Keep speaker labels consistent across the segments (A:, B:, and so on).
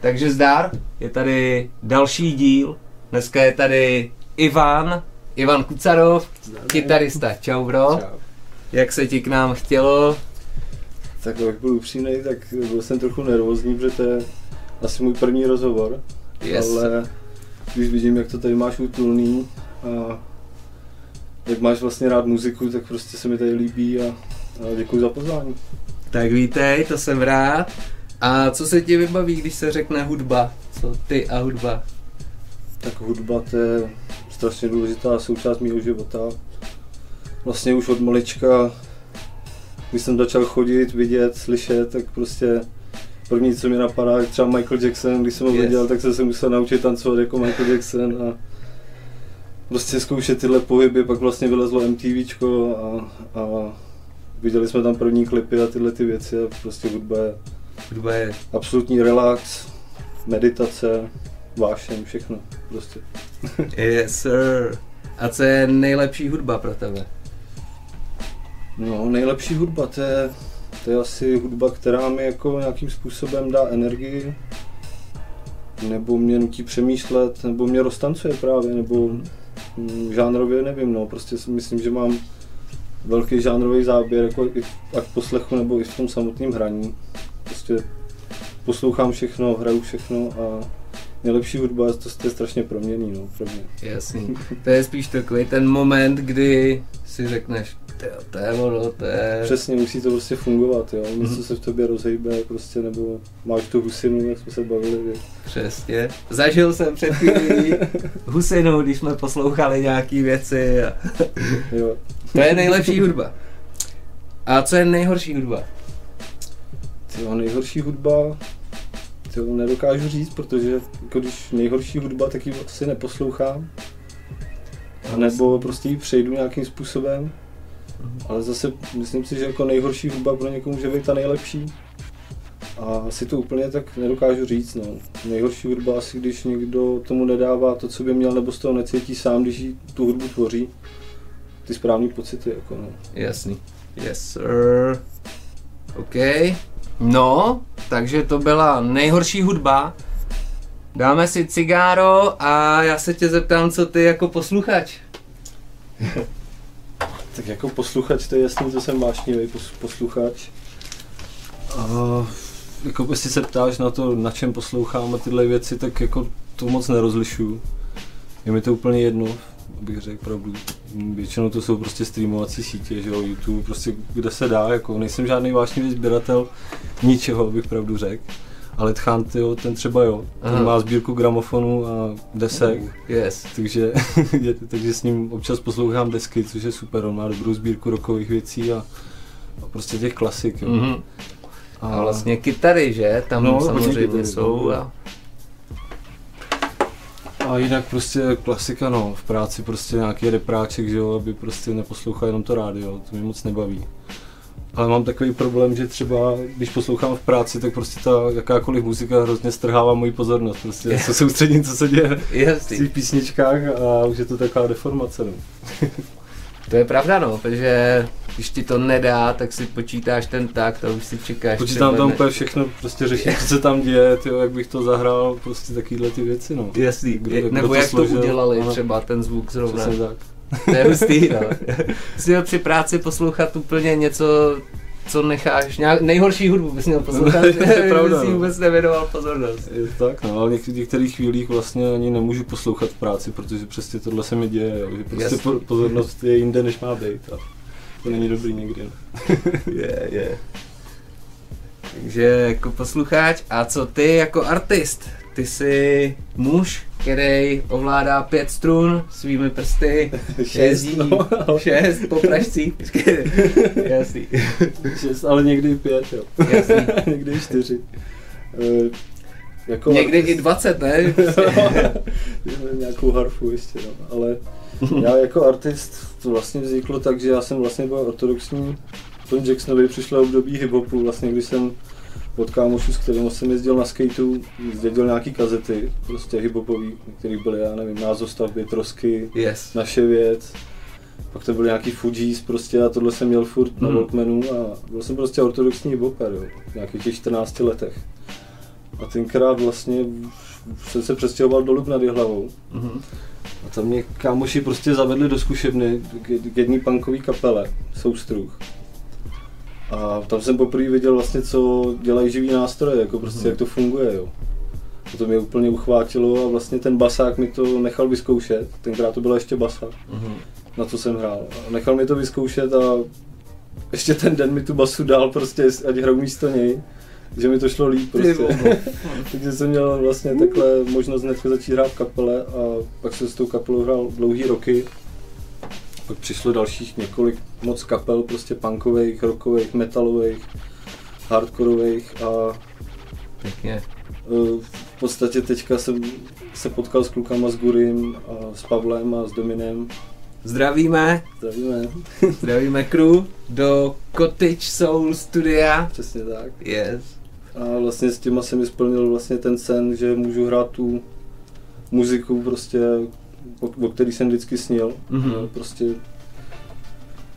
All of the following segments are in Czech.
A: Takže zdar, je tady další díl. Dneska je tady Ivan, Ivan Kucarov, kytarista. Čau bro.
B: Čau.
A: Jak se ti k nám chtělo?
B: Tak jak byl upřímný, tak byl jsem trochu nervózní, protože to je asi můj první rozhovor.
A: Yes.
B: Ale když vidím, jak to tady máš útulný a jak máš vlastně rád muziku, tak prostě se mi tady líbí a, a děkuji za pozvání.
A: Tak vítej, to jsem rád. A co se ti vybaví, když se řekne hudba? Co ty a hudba?
B: Tak hudba to je strašně důležitá součást mého života. Vlastně už od malička, když jsem začal chodit, vidět, slyšet, tak prostě první, co mi napadá, jak třeba Michael Jackson, když jsem ho
A: Yes.
B: viděl, tak jsem se musel naučit tancovat jako Michael Jackson a prostě zkoušet tyhle pohyby, pak vlastně vylezlo MTVčko a, a viděli jsme tam první klipy a tyhle ty věci a prostě hudba je
A: Hudba je
B: absolutní relax, meditace, vášeň, všechno prostě.
A: Yes sir. A co je nejlepší hudba pro tebe?
B: No, nejlepší hudba, to je, to je asi hudba, která mi jako nějakým způsobem dá energii, nebo mě nutí přemýšlet, nebo mě roztancuje právě, nebo mm, žánrově nevím, no, prostě si myslím, že mám velký žánrový záběr, jako i ať v poslechu, nebo i v tom samotném hraní. Prostě poslouchám všechno, hraju všechno a nejlepší hudba, to, to je strašně proměný, no, pro mě.
A: Jasný. To je spíš takový ten moment, kdy si řekneš, "Tyjo, to je ono, to je...
B: Přesně, musí to prostě fungovat, jo. Něco
A: Mhm.
B: se v tobě rozhejbe, prostě, nebo máš tu husinu, jak jsme se bavili, že?
A: Přesně. Zažil jsem před chvílí husinu, když jsme poslouchali nějaký věci. A...
B: jo.
A: To je nejlepší hudba. A co je nejhorší hudba?
B: Tyjo, nejhorší hudba, tyjo, nedokážu říct, protože jako když nejhorší hudba, tak ji asi neposlouchám. A nebo prostě ji přejdu nějakým způsobem. Ale zase myslím si, že jako nejhorší hudba pro někoho může být ta nejlepší. A asi to úplně tak nedokážu říct. No. Nejhorší hudba asi, když někdo tomu nedává to, co by měl, nebo z toho necítí sám, když tu hudbu tvoří. Ty správné pocity. Jako, no.
A: Jasný. Yes, sir. OK. No, takže to byla nejhorší hudba. Dáme si cigáro a já se tě zeptám, co ty jako posluchač.
B: Tak jako posluchač, to je jasný, to jsem vášnivý pos- posluchač. A jako jestli se ptáš na to, na čem poslouchám a tyhle věci, tak jako to moc nerozlišuju. Je mi to úplně jedno, abych řekl pravdu. Většinou to jsou prostě streamovací sítě, že jo, YouTube, prostě kde se dá, jako nejsem žádný vášnivý sběratel ničeho, abych pravdu řekl. Ale Tchán, tyjo, ten třeba jo, ten
A: Aha.
B: má sbírku gramofonů a desek.
A: Yes.
B: Takže, takže s ním občas poslouchám desky, což je super, on má dobrou sbírku rokových věcí a, a prostě těch klasik. Jo.
A: Mhm. A vlastně kytary, že? Tam
B: No,
A: samozřejmě
B: kytary,
A: jsou.
B: no.
A: A...
B: a jinak prostě klasika, no, v práci prostě nějaký repráček, že jo, aby prostě neposlouchal jenom to rádio, to mě moc nebaví. Ale mám takový problém, že třeba když poslouchám v práci, tak prostě ta jakákoliv muzika hrozně strhává moji pozornost. Prostě se soustředím, co se děje v těch písničkách a už je to taková deformace. No.
A: To je pravda, no, protože když ti to nedá, tak si počítáš ten takt a už si čekáš.
B: Počítám tam úplně všechno, prostě řeším, co se tam děje, tyjo, jak bych to zahrál, prostě takovýhle ty věci, no.
A: Jasný,
B: Kdo-
A: Je-
B: kdo
A: nebo
B: to
A: jak to
B: složil,
A: udělali
B: ano.
A: třeba ten zvuk zrovna.
B: Přesně tak.
A: To je hustý, no. Jsi měl při práci poslouchat úplně něco, co necháš, nějak, nejhorší hudbu bys měl poslouchat,
B: To je pravda, no.
A: vůbec nevěnoval pozornost.
B: Je to tak, no, ale v některých chvílích vlastně ani nemůžu poslouchat v práci, protože přesně tohle se mi děje, že prostě po, pozornost je jinde, než má být a to není dobrý někdy. No.
A: Je, je. Takže jako posluchač, a co ty jako artist? Ty jsi muž, který ovládá pět strun svými prsty, šest,
B: no, ale,
A: šest po pražcích. Jasný.
B: šest, ale někdy pět, jo.
A: Jasný.
B: někdy čtyři. E, jako
A: Někdy
B: artist-
A: i 20, ne?
B: Nějakou harfu ještě, no. ale já jako artist to vlastně vzniklo tak, že já jsem vlastně byl ortodoxní Tom Jacksonovi přišlo období hiphopu, vlastně když jsem od kámošů, s kterým jsem jezdil na skateu, zdědil nějaký kazety, prostě hiphopový, který byly, já nevím, názostavby, trosky,
A: Yes.
B: naše věc. Pak to byly nějaký Fujis prostě a tohle jsem měl furt na. Walkmanu a byl jsem prostě ortodoxní hiphoper, jo, v nějakých těch 14 letech. A tenkrát vlastně jsem se přestěhoval do Lub nad Jihlavou.
A: Mhm.
B: A tam mě kámoši prostě zavedli do zkušebny k, k jedné punkové kapele, Soustruh. A tam jsem poprvé viděl vlastně, co dělají živý nástroje, jako prostě
A: Mhm.
B: jak to funguje, jo. A to mě úplně uchvátilo a vlastně ten basák mi to nechal vyzkoušet, tenkrát to byla ještě basa,
A: Mhm.
B: na co jsem hrál. A nechal mi to vyzkoušet a ještě ten den mi tu basu dal prostě, ať hraju místo něj, že mi to šlo líp prostě. Takže jsem měl vlastně takhle možnost hned začít hrát v kapele a pak jsem s tou kapelou hrál dlouhý roky. Pak přišlo dalších několik moc kapel, prostě punkových, rockových, metalových, hardkorových a
A: Pěkně.
B: eh, v podstatě teďka jsem se potkal s klukama s Gurim a s Pavlem a s Dominem.
A: Zdravíme,
B: Zdravíme.
A: zdravíme crew do Cottage Soul Studia.
B: Přesně tak.
A: Yes.
B: A vlastně s těma jsem mi splnil vlastně ten sen, že můžu hrát tu muziku prostě, o, o který jsem vždycky snil.
A: Mhm.
B: No, prostě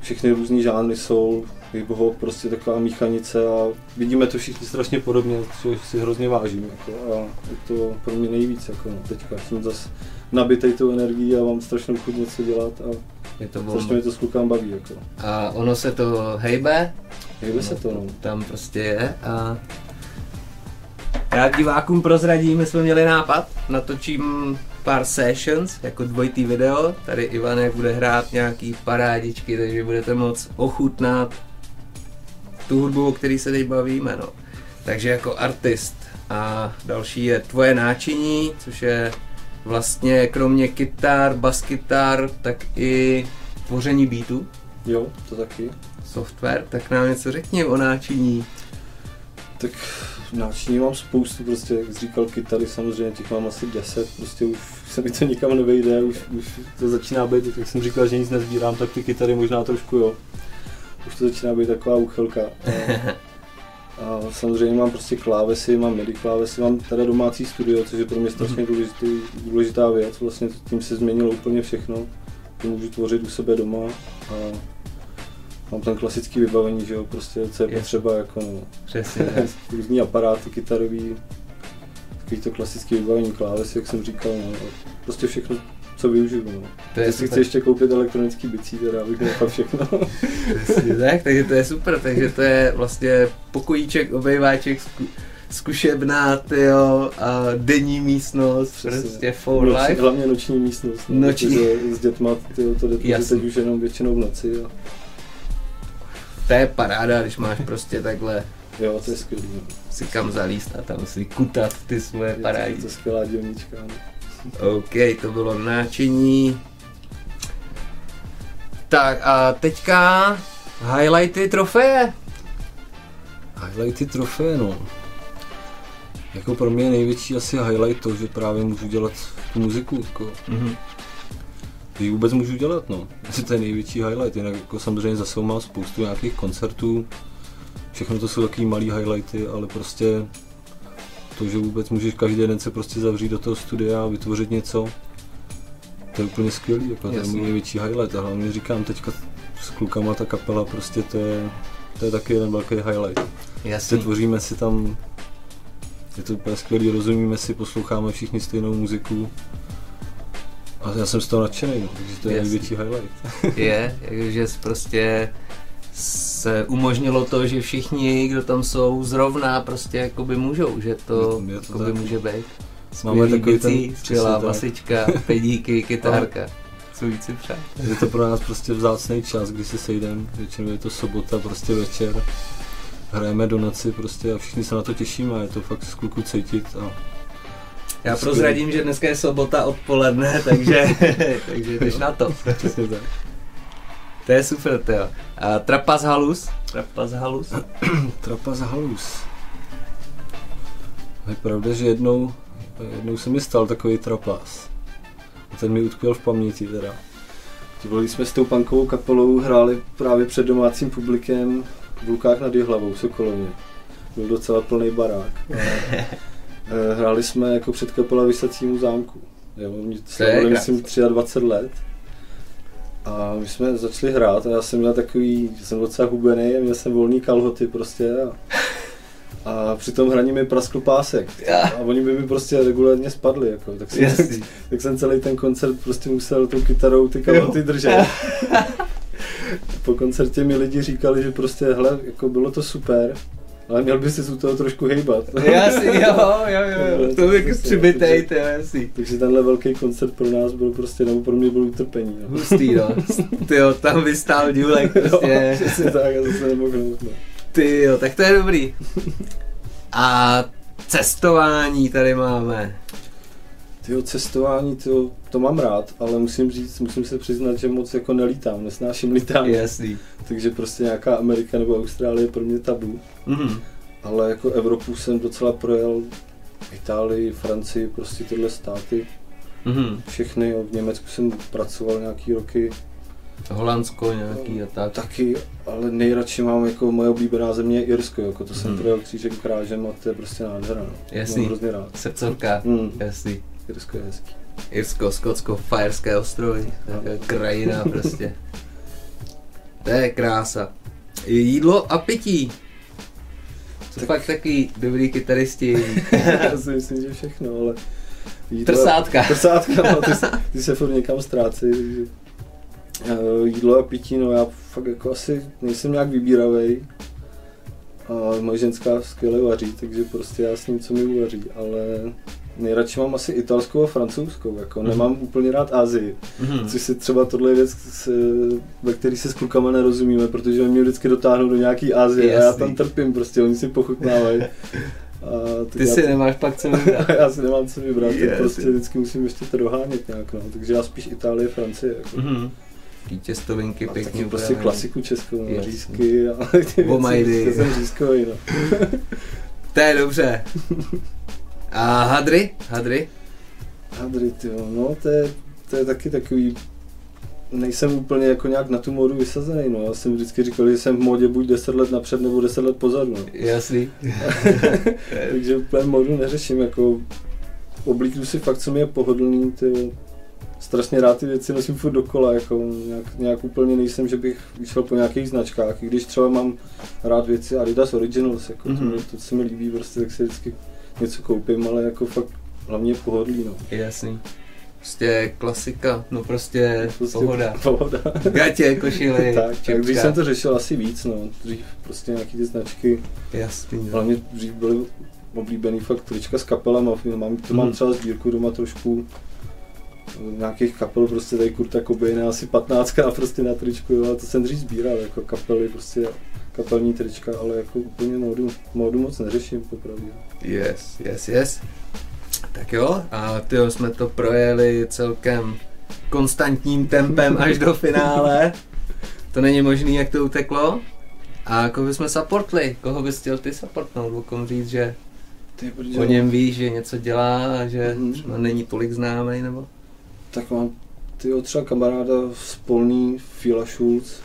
B: všechny různý žánry soul, hip-hop, prostě taková míchanice a vidíme to všichni strašně podobně, což si hrozně vážím. Jako, a je to pro mě nejvíc. Jako, no, teďka jsem zase nabitej tou energií a mám strašnou chuť něco dělat a
A: Je to
B: strašně
A: bomba.
B: mě to s klukám baví. Jako.
A: A ono se to hejbe,
B: Hejbe se to, no.
A: tam prostě je a já divákům prozradím, my jsme měli nápad, natočím pár sessions, jako dvojitý video, tady Ivanek bude hrát nějaký parádičky, takže budete moc ochutnat tu hudbu, o který se teď bavíme, no. Takže jako artist a další je tvoje náčiní, což je vlastně kromě kytar, baskytar, tak i tvoření beatů,
B: Jo, to taky.
A: software, tak nám něco řekni o náčiní.
B: Tak náčiní mám spoustu, prostě, jak říkal, kytary samozřejmě, těch mám asi 10, prostě už se mi to nikam nevejde, už, už to začíná být, tak jsem říkal, že nic nezbírám, tak ty kytary možná trošku jo. Už to začíná být taková uchylka. A, a samozřejmě mám prostě klávesy, mám MIDI klávesy, mám teda domácí studio, což je pro mě strašně důležitý, důležitá věc, vlastně tím se změnilo úplně všechno, to můžu tvořit u sebe doma a mám tam klasické vybavení, že jo, prostě co je potřeba, jako no,
A: Přesně
B: různý aparáty kytarový, takový to klasické vybavení klávesy, jak jsem říkal, no, prostě všechno, co využiju. No.
A: To je super.
B: chci ještě koupit elektronický bicí, teda abych nechal všechno.
A: Přesně tak, takže to je super, takže to je vlastně pokojíček, obejváček, zku, zkušebná, tyjo, a denní místnost,
B: Přesně.
A: prostě for
B: Noční,
A: life.
B: hlavně noční místnost. No,
A: Noční.
B: S dětma tyjo, to jde teď už jenom většinou v noci. A,
A: To je paráda, když máš prostě takhle
B: jo, to je skvělý. No.
A: si kam zalíst a tam si kutat ty svoje
B: Je to, je
A: parády.
B: to skvělá dělnička. No.
A: OK, to bylo náčiní. Tak a teďka highlighty trofeje.
B: Highlighty trofeje, no. Jako pro mě je největší asi highlight to, že právě můžu dělat tu muziku, jako,
A: Mhm.
B: Ji vůbec můžu dělat, no. Asi to je největší highlight, jinak jako samozřejmě za sebou mám spoustu nějakých koncertů, všechno to jsou takový malý highlighty, ale prostě to, že vůbec můžeš každý den se prostě zavřít do toho studia a vytvořit něco, to je úplně skvělý, jako to je můj největší highlight a hlavně říkám teďka s klukama ta kapela prostě to je, to je taky jeden velký highlight.
A: Jasný.
B: tvoříme si tam, je to úplně skvělý, rozumíme si, posloucháme všichni stejnou muziku. A já jsem z toho nadšený, no, takže to je
A: Jasný.
B: největší highlight.
A: je, že prostě se umožnilo to, že všichni, kdo tam jsou, zrovna prostě jakoby můžou, že to,
B: Je to
A: jakoby
B: tak.
A: může být.
B: Máme takový ten-
A: bicí, skvělá
B: přesně tak.
A: basička, pedíky, kytárka. Co víc si přát.
B: Je to pro nás prostě vzácný čas, kdy se sejdeme, většinou je to sobota, prostě večer. Hrajeme do noci prostě a všichni se na to těšíme a je to fakt z kluku cítit a
A: Já prozradím, že dneska je sobota odpoledne, takže, takže jdeš na to.
B: přesně tak.
A: To je super, to jo. A Trapas Halus. Trapas Halus.
B: Trapas halus. Je pravda, že jednou, jednou se mi stal takový trapas. A ten mi utkvěl v paměti teda. Byli jsme s tou punkovou kapelou, hráli právě před domácím publikem v Lukách nad Jihlavou, v Sokolovně. Byl docela plný barák. Hráli jsme jako před kapela Vysacímu zámku. Jo, mě slavili, myslím, 23 let. A my jsme začali hrát a já jsem měl takový, že jsem docela hubený a měl jsem volný kalhoty prostě a, a při tom hraní mi praskl pásek. A oni by mi prostě regulárně spadli, jako, tak, jsem, tak jsem celý ten koncert prostě musel tou kytarou ty kalhoty držet. po koncertě mi lidi říkali, že prostě, hele, jako bylo to super, ale měl by si u toho trošku hejbat.
A: Jasný, jo, jo, jo, jo. to by jako střibitej, to je jasný.
B: Takže tenhle velký koncert pro nás byl prostě, nebo pro mě byl utrpení.
A: No. Hustý, no. Ty jo, tam vystál důlek prostě.
B: jo, přesně tak, já zase nemohl no.
A: Ty jo, tak to je dobrý. A cestování tady máme.
B: Tyjo, cestování, tyjo, to mám rád, ale musím říct, musím se přiznat, že moc jako nelítám, nesnáším lítání.
A: Jasný.
B: Takže prostě nějaká Amerika nebo Austrálie je pro mě tabu. Mm-hmm. Ale jako Evropu jsem docela projel, Itálii, Francii, prostě tyhle státy. Mm-hmm. Všechny, v Německu jsem pracoval nějaký roky.
A: Holandsko nějaký a tak.
B: Taky, ale nejradši mám jako moje oblíbená země je Irsko, jako to jsem mhm. projel křížem krážem a to je prostě nádhera. No.
A: Jasný,
B: hrozně rád.
A: srdcovka, mm. jasný.
B: Irsko je hezký.
A: Irsko, Skotsko, Fajerské ostrovy, krajina prostě. To je krása. Jídlo a pití. Co tak... fakt taky dobrý kytaristi
B: Já si myslím, že všechno, ale...
A: Jídlo, trsátka.
B: Trsátka, no, ty, ty se furt někam ztrácí, takže... Uh, jídlo a pití, no já fakt jako asi nejsem nějak vybíravej. A moje ženská skvěle vaří, takže prostě já s ním co mi uvaří, ale Nejradši mám asi italskou a francouzskou, jako mm. nemám úplně rád Asii, mm. což si třeba tohle je věc, ve který se s klukama nerozumíme, protože oni mě vždycky dotáhnou do nějaký Asie Jasný. a já tam trpím prostě, oni si pochutnávají.
A: A Ty si nemám, pak co vybrat.
B: já si nemám co vybrat, tak prostě vždycky musím ještě to dohánět nějak, no. takže já spíš Itálie, Francie. Jako. Mm.
A: Těstovinky pěkně.
B: prostě klasiku českou, no, řízky a
A: ty věci,
B: jsem řízkový, no.
A: to je dobře. A hadry? Hadry?
B: Hadry, ty no to je, to je taky takový, nejsem úplně jako nějak na tu módu vysazený, no. Já jsem vždycky říkal, že jsem v módě buď 10 let napřed nebo 10 let pozadu, no.
A: Jasný.
B: Takže úplně módu neřeším, jako oblíknu si fakt, co mi je pohodlný, ty strašně rád ty věci nosím furt dokola, jako nějak, nějak úplně nejsem, že bych šel po nějakých značkách, i když třeba mám rád věci Adidas Originals, jako mm-hmm. to, to, se mi líbí, prostě tak si vždycky něco koupím, ale jako fakt hlavně pohodlí, no.
A: Jasný. Prostě klasika, no prostě, prostě pohoda.
B: pohoda.
A: Gatě, košily,
B: tak, tak, když jsem to řešil asi víc, no. Dřív prostě nějaký ty značky.
A: Jasný. No.
B: Hlavně dřív byly oblíbený fakt trička s kapelama, mám, to mám mhm. třeba sbírku doma trošku nějakých kapel, prostě tady Kurta Cobain, asi 15 a prostě na tričku, jo, a to jsem dřív sbíral, jako kapely, prostě kapelní trička, ale jako úplně módu, módu moc neřeším, popravdě.
A: Yes, yes, yes. Tak jo, a ty jsme to projeli celkem konstantním tempem až do finále. To není možný, jak to uteklo. A koho bychom supportli? Koho bys chtěl ty supportnout? Komu říct, že ty, o něm víš, že něco dělá a že mm-hmm. třeba není tolik známý nebo?
B: Tak mám ty třeba kamaráda spolný Fila Schulz,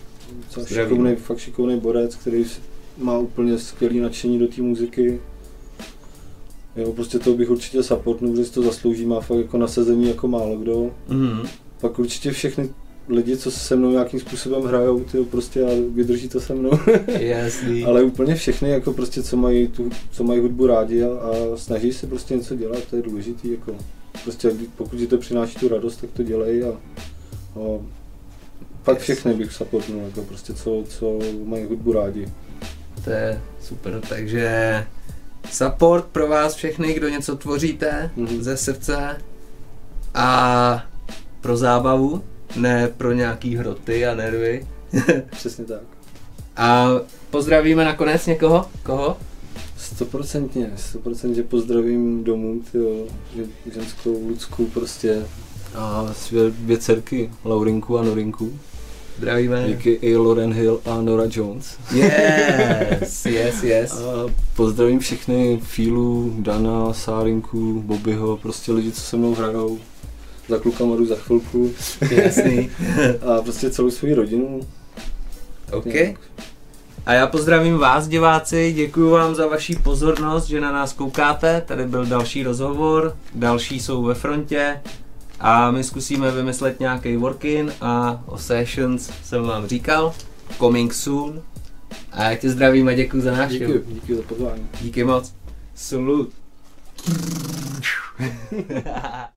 B: šikovný, fakt šikovný borec, který má úplně skvělý nadšení do té muziky. Jo, prostě to bych určitě supportnul, že si to zaslouží, má fakt jako nasazení jako málo kdo. Mm-hmm. Pak určitě všechny lidi, co se mnou nějakým způsobem hrajou, ty prostě a vydrží to se mnou.
A: Jasný.
B: Ale úplně všechny, jako prostě, co mají, tu, co mají hudbu rádi a, a snaží se prostě něco dělat, to je důležitý, jako. Prostě pokud ti to přináší tu radost, tak to dělej a, a pak všechny bych supportnul, jako prostě co, co mají hudbu rádi.
A: To je super, takže support pro vás všechny, kdo něco tvoříte mm-hmm. ze srdce a pro zábavu, ne pro nějaký hroty a nervy.
B: Přesně tak.
A: A pozdravíme nakonec někoho? Koho?
B: Stoprocentně, stoprocentně pozdravím domů, tyjo, ženskou, lidskou prostě a své dvě dcerky, Laurinku a Norinku.
A: Zdravíme.
B: Díky A. Lauren Hill a Nora Jones.
A: Yes, yes, yes.
B: A pozdravím všechny Fílu, Dana, Sárinku, Bobbyho, prostě lidi, co se mnou hrajou. za klukama jdu za chvilku
A: Jasný.
B: a prostě celou svou rodinu.
A: OK. A já pozdravím vás, diváci, děkuji vám za vaši pozornost, že na nás koukáte. Tady byl další rozhovor, další jsou ve frontě a my zkusíme vymyslet nějaký workin a o sessions jsem vám říkal. Coming soon. A já tě zdravím a děkuji za návštěvu.
B: Díky, díky za pozvání.
A: Díky moc. Salut.